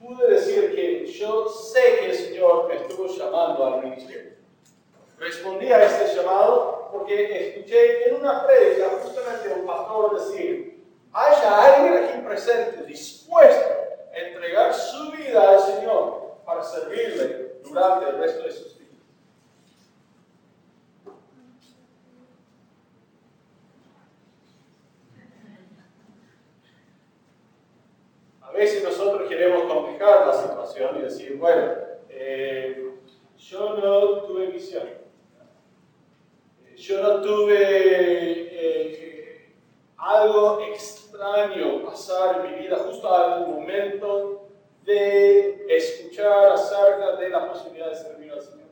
pude decir que yo sé que el Señor me estuvo llamando al ministerio. Respondí a este llamado porque escuché en una predica justamente un pastor decir, haya alguien aquí presente dispuesto a entregar su vida al Señor para servirle durante el resto de sus días. A veces nosotros queremos complicar la situación y bueno, eh, yo no tuve visión. Yo no tuve eh, algo extraño pasar en mi vida justo al momento de escuchar acerca de la posibilidad de servir al Señor.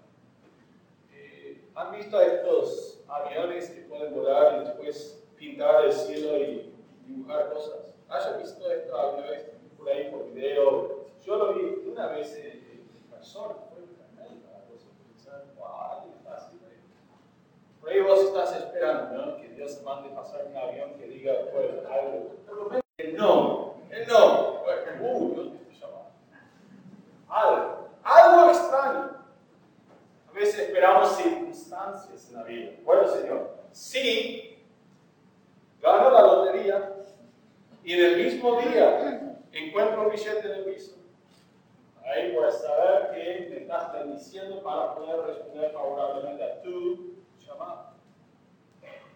Eh, ¿Han visto estos aviones que pueden volar y después pintar el cielo y dibujar cosas? ¿Hayan visto esto alguna vez por ahí por video? Yo lo vi una vez en, persona, fue tremenda por ahí vos estás esperando ¿no? que Dios mande pasar un avión que diga pues, algo. Por lo menos el no. El no. Uh, Dios te llama. Algo. Algo extraño. A veces esperamos circunstancias en la vida. Bueno, Señor, si gano la lotería y en el mismo día encuentro un billete en el piso, ahí voy a saber que me estás bendiciendo para poder responder favorablemente a tu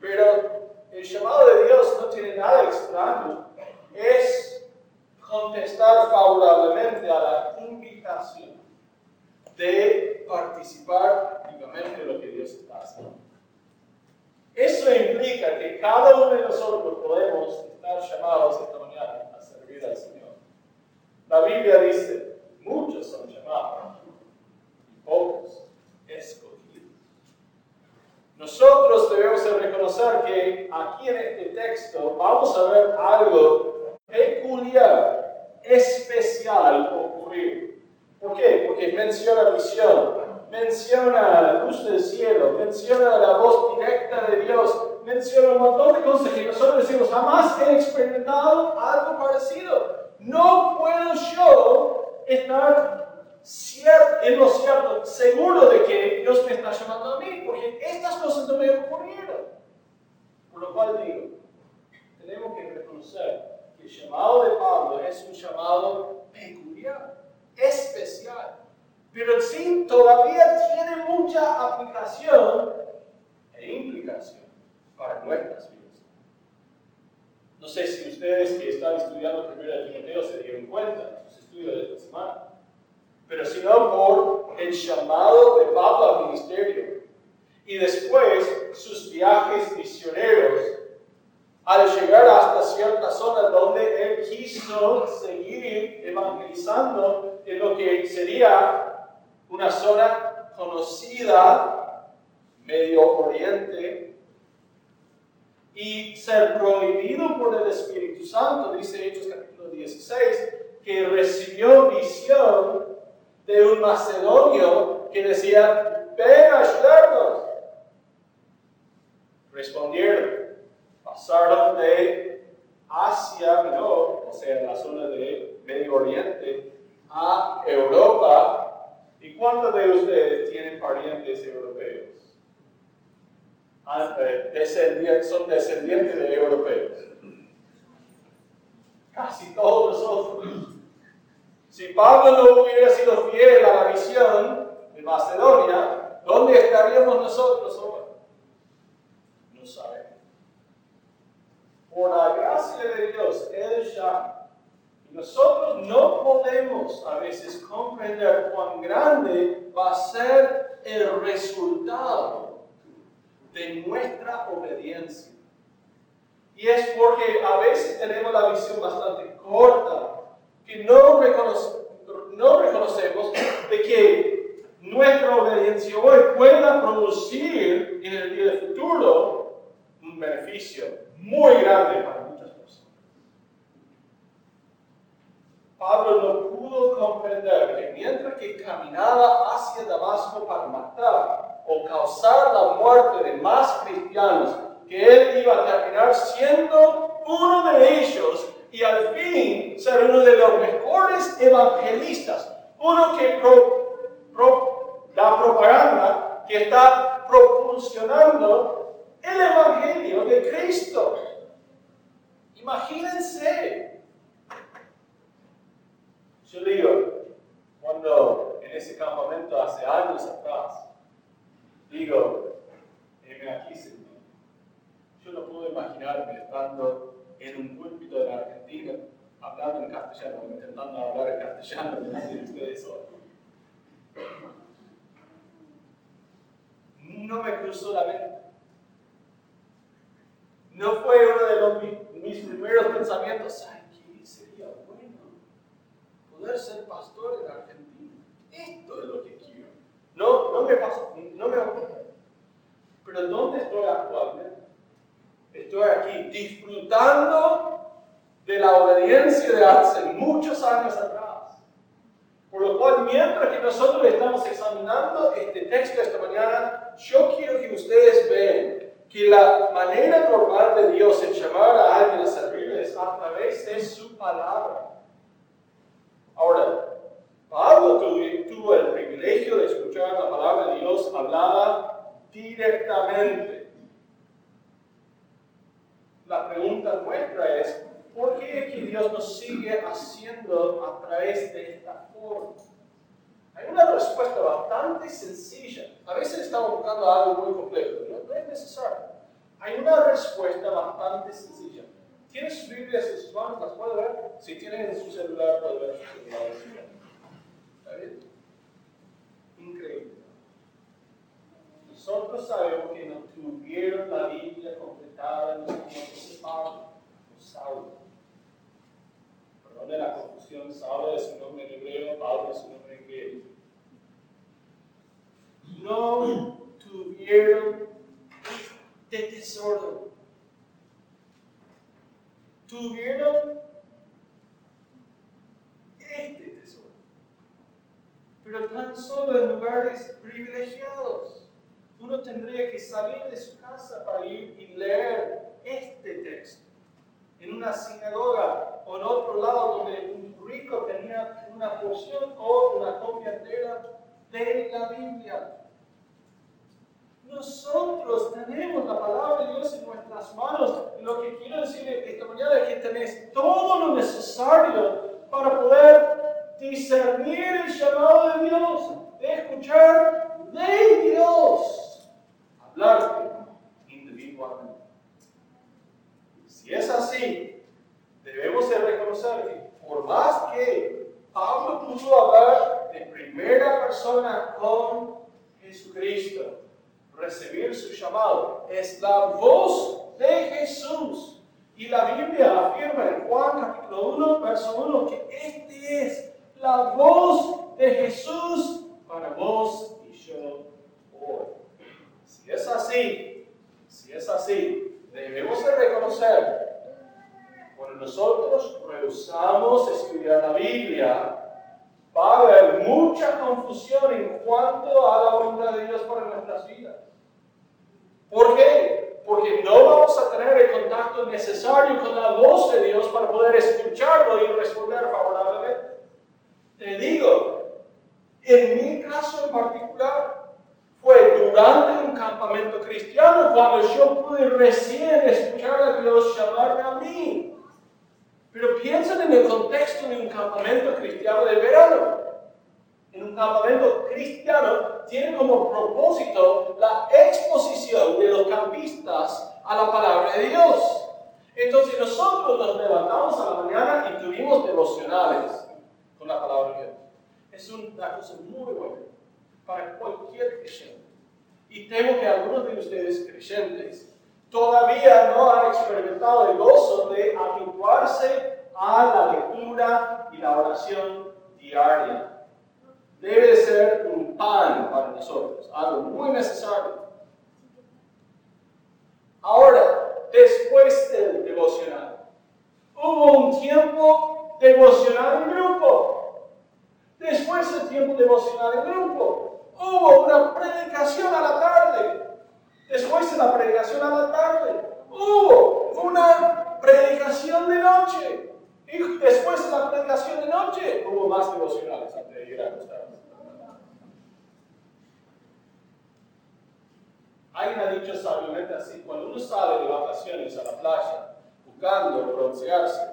pero el llamado de Dios no tiene nada extraño. Es contestar favorablemente a la invitación de participar activamente en lo que Dios está haciendo. Que cada uno de nosotros podemos estar llamados esta mañana a servir al Señor. La Biblia dice, muchos son llamados y pocos escogidos. Nosotros debemos reconocer que aquí en este texto vamos a ver algo peculiar, especial ocurrir. ¿Por qué? Porque menciona visión, menciona luz del cielo, menciona la voz directa de Dios, menciona un montón de cosas que nosotros decimos, jamás he experimentado algo parecido. No puedo yo estar cierto, en lo cierto, seguro de que Dios me está llamando a mí, porque estas cosas no me ocurrieron. Por lo cual digo, tenemos que reconocer que el llamado de Pablo es un llamado peculiar, especial, pero sí todavía tiene mucha aplicación e implicación para nuestras vidas. No sé si ustedes que están estudiando primero de Timoteo se dieron cuenta en sus estudios de esta semana pero sino por el llamado de Pablo al ministerio. Y después sus viajes misioneros al llegar hasta cierta zona donde él quiso seguir evangelizando en lo que sería una zona conocida, Medio Oriente, y ser prohibido por el Espíritu Santo, dice Hechos capítulo 16, que recibió visión de un macedonio que decía, ven a ayudarnos. Respondieron, pasaron de Asia Menor, o sea, la zona de Medio Oriente, a Europa. ¿Y cuántos de ustedes tienen parientes europeos? Ah, eh, son descendientes de europeos. Casi todos nosotros. Si Pablo no hubiera sido fiel a la visión de Macedonia, ¿dónde estaríamos nosotros ahora? No sabemos. Por la gracia de Dios, Él ya. Nosotros no podemos a veces comprender cuán grande va a ser el resultado de nuestra obediencia. Y es porque a veces tenemos la visión bastante corta que no, no reconocemos de que nuestra obediencia hoy pueda producir en el día futuro un beneficio muy grande para muchas personas. Pablo no pudo comprender que mientras que caminaba hacia Damasco para matar o causar la muerte de más cristianos, que él iba a terminar siendo uno de ellos y al fin ser uno de los mejores evangelistas, uno que pro, la propaganda que está propulsionando el evangelio de Cristo. Imagínense. Yo digo, cuando en ese campamento hace años atrás, digo, aquí, Señor, yo no puedo imaginarme estando en un púlpito de la Argentina, hablando en castellano, intentando hablar en castellano, decir ustedes hoy. No me cruzó la mente. No fue uno de los, mis primeros pensamientos, ¿qué sería bueno poder ser pastor en Argentina? Esto es lo que quiero. No, no me pasó, no me ocurre. Pero ¿dónde estoy actualmente? Estoy aquí disfrutando de la obediencia de hace muchos años atrás. Por lo cual, mientras que nosotros estamos examinando este texto esta mañana, yo quiero que ustedes vean que la manera normal de Dios en llamar a alguien a servirle es a través de su palabra. Ahora, Pablo tuvo el privilegio de escuchar la palabra de Dios hablada directamente la pregunta nuestra es, ¿por qué es que Dios nos sigue haciendo a través de esta forma? Hay una respuesta bastante sencilla. A veces estamos buscando algo muy complejo, no, es necesario. Hay una respuesta bastante sencilla. ¿Tienes Biblias en sus manos? ¿Las puede ver? Si tienen en su celular, puede ver su celular. ¿Está bien? Increíble. Nosotros sabemos que no tuvieron la Biblia completada en los tiempos de Pablo, Saulo. Perdón la confusión, Saulo es un nombre en hebreo, Pablo es un nombre en griego. No tuvieron este tesoro. Tuvieron este tesoro. Pero tan solo en lugares privilegiados uno tendría que salir de su casa para ir y leer este texto en una sinagoga o en otro lado donde un rico tenía una porción o una copia entera de la Biblia. Nosotros tenemos la palabra de Dios en nuestras manos. Y lo que quiero decir esta mañana es que tenés todo lo necesario para poder discernir el llamado de Dios, de escuchar de Dios hablar individualmente. Si es así, debemos de reconocer que por más que Pablo pudo hablar de primera persona con Jesucristo, recibir su llamado, es la voz de Jesús. Y la Biblia afirma en Juan capítulo 1, verso 1, que este es la voz de Jesús para vos y yo hoy. Si es así, si es así, debemos de reconocer, cuando nosotros rehusamos estudiar la Biblia, va a haber mucha confusión en cuanto a la voluntad de Dios para nuestras vidas. ¿Por qué? Porque no vamos a tener el contacto necesario con la voz de Dios para poder escucharlo y responder favorablemente. Te digo, en mi caso en particular, fue durante un campamento cristiano cuando yo pude recién escuchar a Dios llamarme a mí. Pero piensen en el contexto de un campamento cristiano de verano. En un campamento cristiano tiene como propósito la exposición de los campistas a la palabra de Dios. Entonces nosotros nos levantamos a la mañana y tuvimos devocionales con la palabra de Dios. Es una cosa muy buena para cualquier creyente. Y temo que algunos de ustedes creyentes todavía no han experimentado el gozo de habituarse a la lectura y la oración diaria. Debe ser un pan para nosotros, algo muy necesario. Ahora, después del devocional, hubo un tiempo devocional en grupo. Después del tiempo devocional en grupo, hubo una predicación a la tarde Después de la predicación a la tarde, hubo una predicación de noche. Y después de la predicación de noche, hubo más devocionales antes de ir a acostarse. Hay una dicha sabiamente así, cuando uno sale de vacaciones a la playa buscando broncearse,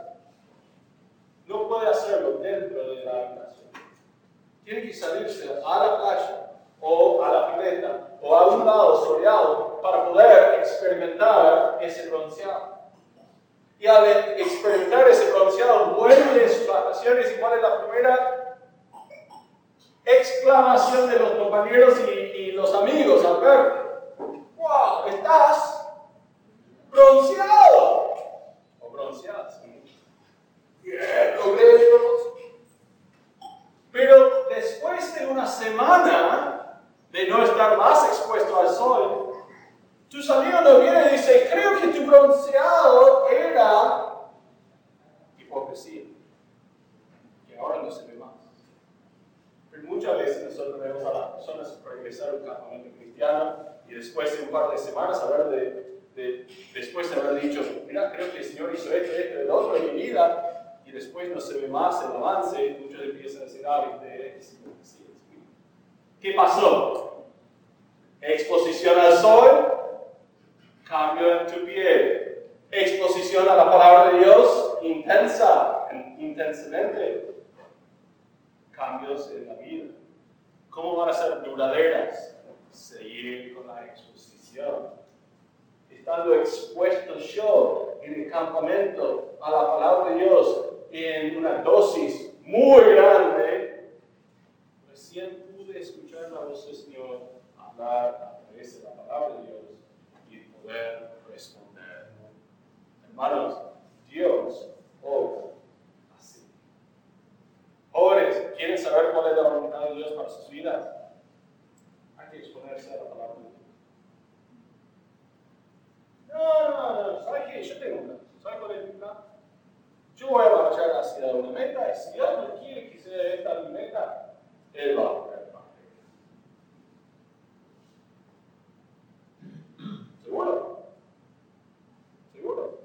no puede hacerlo dentro de la habitación. Tiene que salirse a la playa o a la pileta o a un lado soleado para poder experimentar ese bronceado. Y al experimentar ese bronceado, vuelve de sus vacaciones y cuál es la primera exclamación de los compañeros y, y los amigos al ver wow, estás bronceado. O bronceado. Bien, Pero después de una semana de no estar más expuesto al sol, tu amigo no viene y dice, creo que tu bronceado era hipocresía. Y ahora no se ve más. Pero muchas veces nosotros vemos a las personas regresar a un campamento cristiano y después de un par de semanas hablar de, de, después de haber dicho, mira, creo que el Señor hizo esto, en mi vida, y después no se ve más el avance, muchos empiezan a decir, ah, de ¿Qué pasó? Exposición al sol, cambio en tu piel. Exposición a la palabra de Dios, intensa, intensamente. Cambios en la vida. ¿Cómo van a ser duraderas? seguir con la exposición. Estando expuesto yo en el campamento a la palabra de Dios en una dosis muy grande, recién pude escuchar la voz del Señor hablar a través de la palabra de Dios y poder responder. Hermanos, Dios obra así. Jóvenes, ¿quieren saber cuál es la voluntad de Dios para sus vidas? que exponerse a la palabra de Dios. No, no, ¿sabes qué? Yo tengo un plan. ¿Sabes cuál es mi plan? Yo voy a marchar hacia una meta y si no quiere que sea esta mi meta, Él va a poner ¿Seguro? ¿Seguro?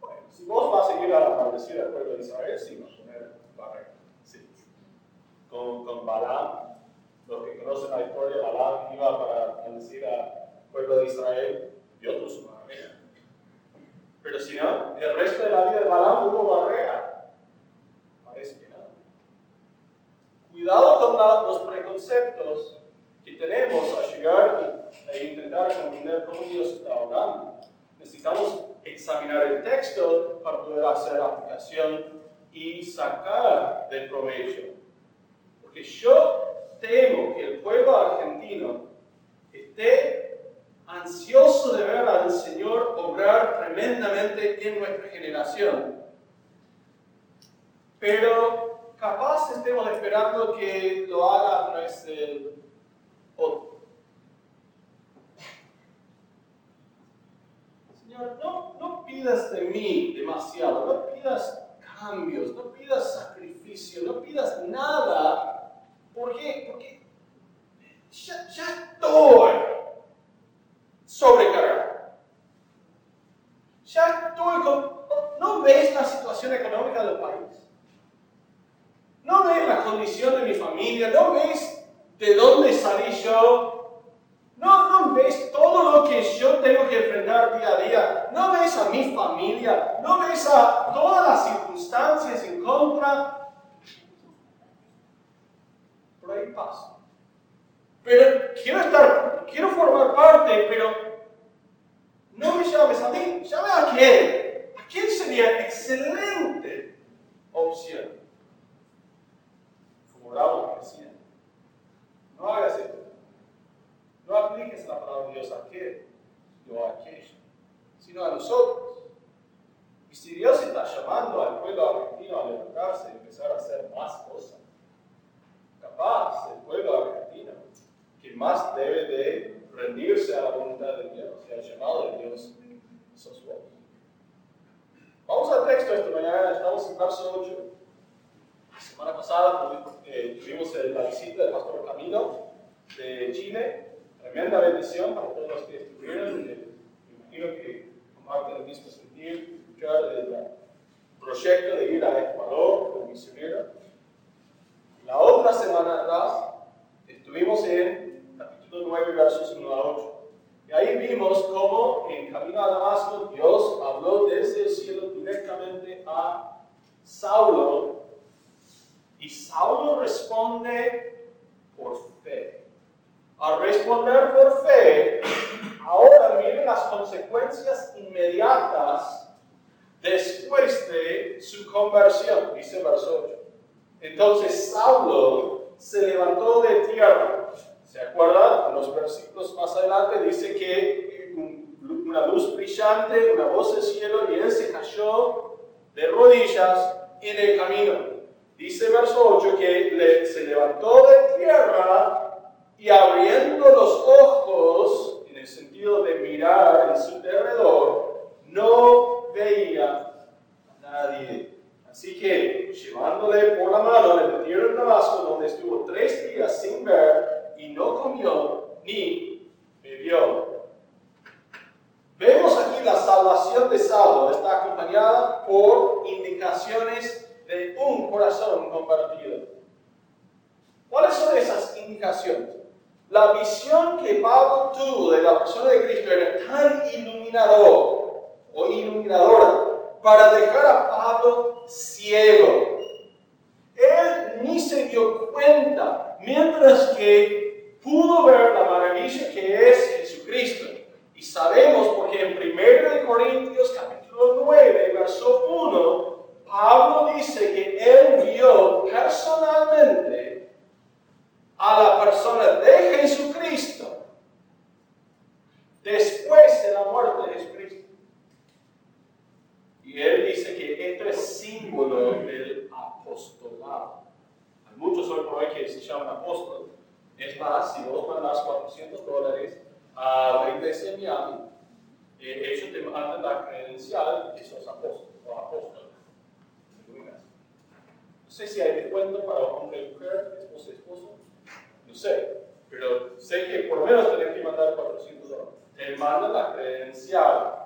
Bueno, si vos vas a seguir a la maldecida del pueblo de Israel, sí, vas a poner barrera. Sí. Con, con Balaam los que conocen la historia, Balaam iba para bendecir al pueblo de Israel, Dios puso una barrera. Pero si no, el resto de la vida de Balaam hubo barrera. Parece que no. Cuidado con los preconceptos que tenemos a llegar e intentar comprender cómo Dios está hablando. Necesitamos examinar el texto para poder hacer aplicación y sacar del provecho. Porque yo temo que el pueblo argentino esté ansioso de ver al Señor obrar tremendamente en nuestra generación. Pero capaz estemos esperando que lo haga a través del otro. Señor, no, no pidas de mí demasiado, no pidas cambios, no pidas sacrificio, no pidas nada ¿Por qué? Porque ya, estoy sobrecargado. Con... ¿No ves la situación económica del país? ¿No ves la condición de mi familia? ¿No ves de dónde salí yo? ¿No, ¿No ves todo lo que yo tengo que enfrentar día a día? ¿No ves a mi familia? ¿No ves a todas las circunstancias en contra? por ahí paso. Pero quiero estar, quiero formar parte, pero no me llames a mí, llame a quién. ¿A quién sería excelente opción? Como Raúl decía, no hagas esto. No apliques la palabra de Dios a qué, o a aquello, sino a nosotros. Y si Dios está llamando al pueblo argentino a levantarse y empezar a hacer más cosas, capaz el pueblo argentino que más debe de rendirse a la voluntad de Dios y al llamado de Dios sos vos. Vamos al texto esta mañana, estamos en verso 8. semana pasada eh, tuvimos la visita del pastor Camilo de Chile. Tremenda bendición para todos los que estuvieron. Eh, me imagino que mismo sentir, escuchar del proyecto de ir a Ecuador como misionero. La otra semana atrás estuvimos en capítulo 9, versos 1 a 8. Y ahí vimos cómo en camino a Damasco Dios habló desde el cielo directamente a Saulo y Saulo responde por fe. Al responder por fe, ahora miren las consecuencias inmediatas después de su conversión, dice verso 8. Entonces Saulo se levantó de tierra. ¿Se acuerdan? En los versículos más adelante dice que una luz brillante, una voz del cielo, y él se cayó de rodillas en el camino. Dice verso 8 que se levantó de tierra y abriendo los ojos, el sentido de mirar en su derredor, no veía a nadie. Así que, llevándole por la mano, le metieron en Damasco, donde estuvo tres días sin ver y no comió ni bebió. Vemos aquí la salvación de Saulo, está acompañada por indicaciones de un corazón compartido. ¿Cuáles son esas indicaciones? La visión que Pablo tuvo de la persona de Cristo era tan iluminador o iluminadora para dejar a Pablo ciego. Él ni se dio cuenta, mientras que pudo ver la maravilla que es Jesucristo. Y sabemos porque en 1 Corintios capítulo 9, verso 1, Pablo dice que él vio personalmente a la persona de Jesucristo después de la muerte de Jesucristo. Y él dice que esto es símbolo del apostolado. Hay muchos hoy por hoy que se llaman apóstol. Es más, si vos mandas 400 dólares a la iglesia en Miami, eh, ellos te mandan la credencial de sos apóstol o apóstol. No sé si hay descuento para hombre y mujer, esposo y esposo, sé, pero sé que por lo menos tenés que mandar 400 dólares. Te mandan la credencial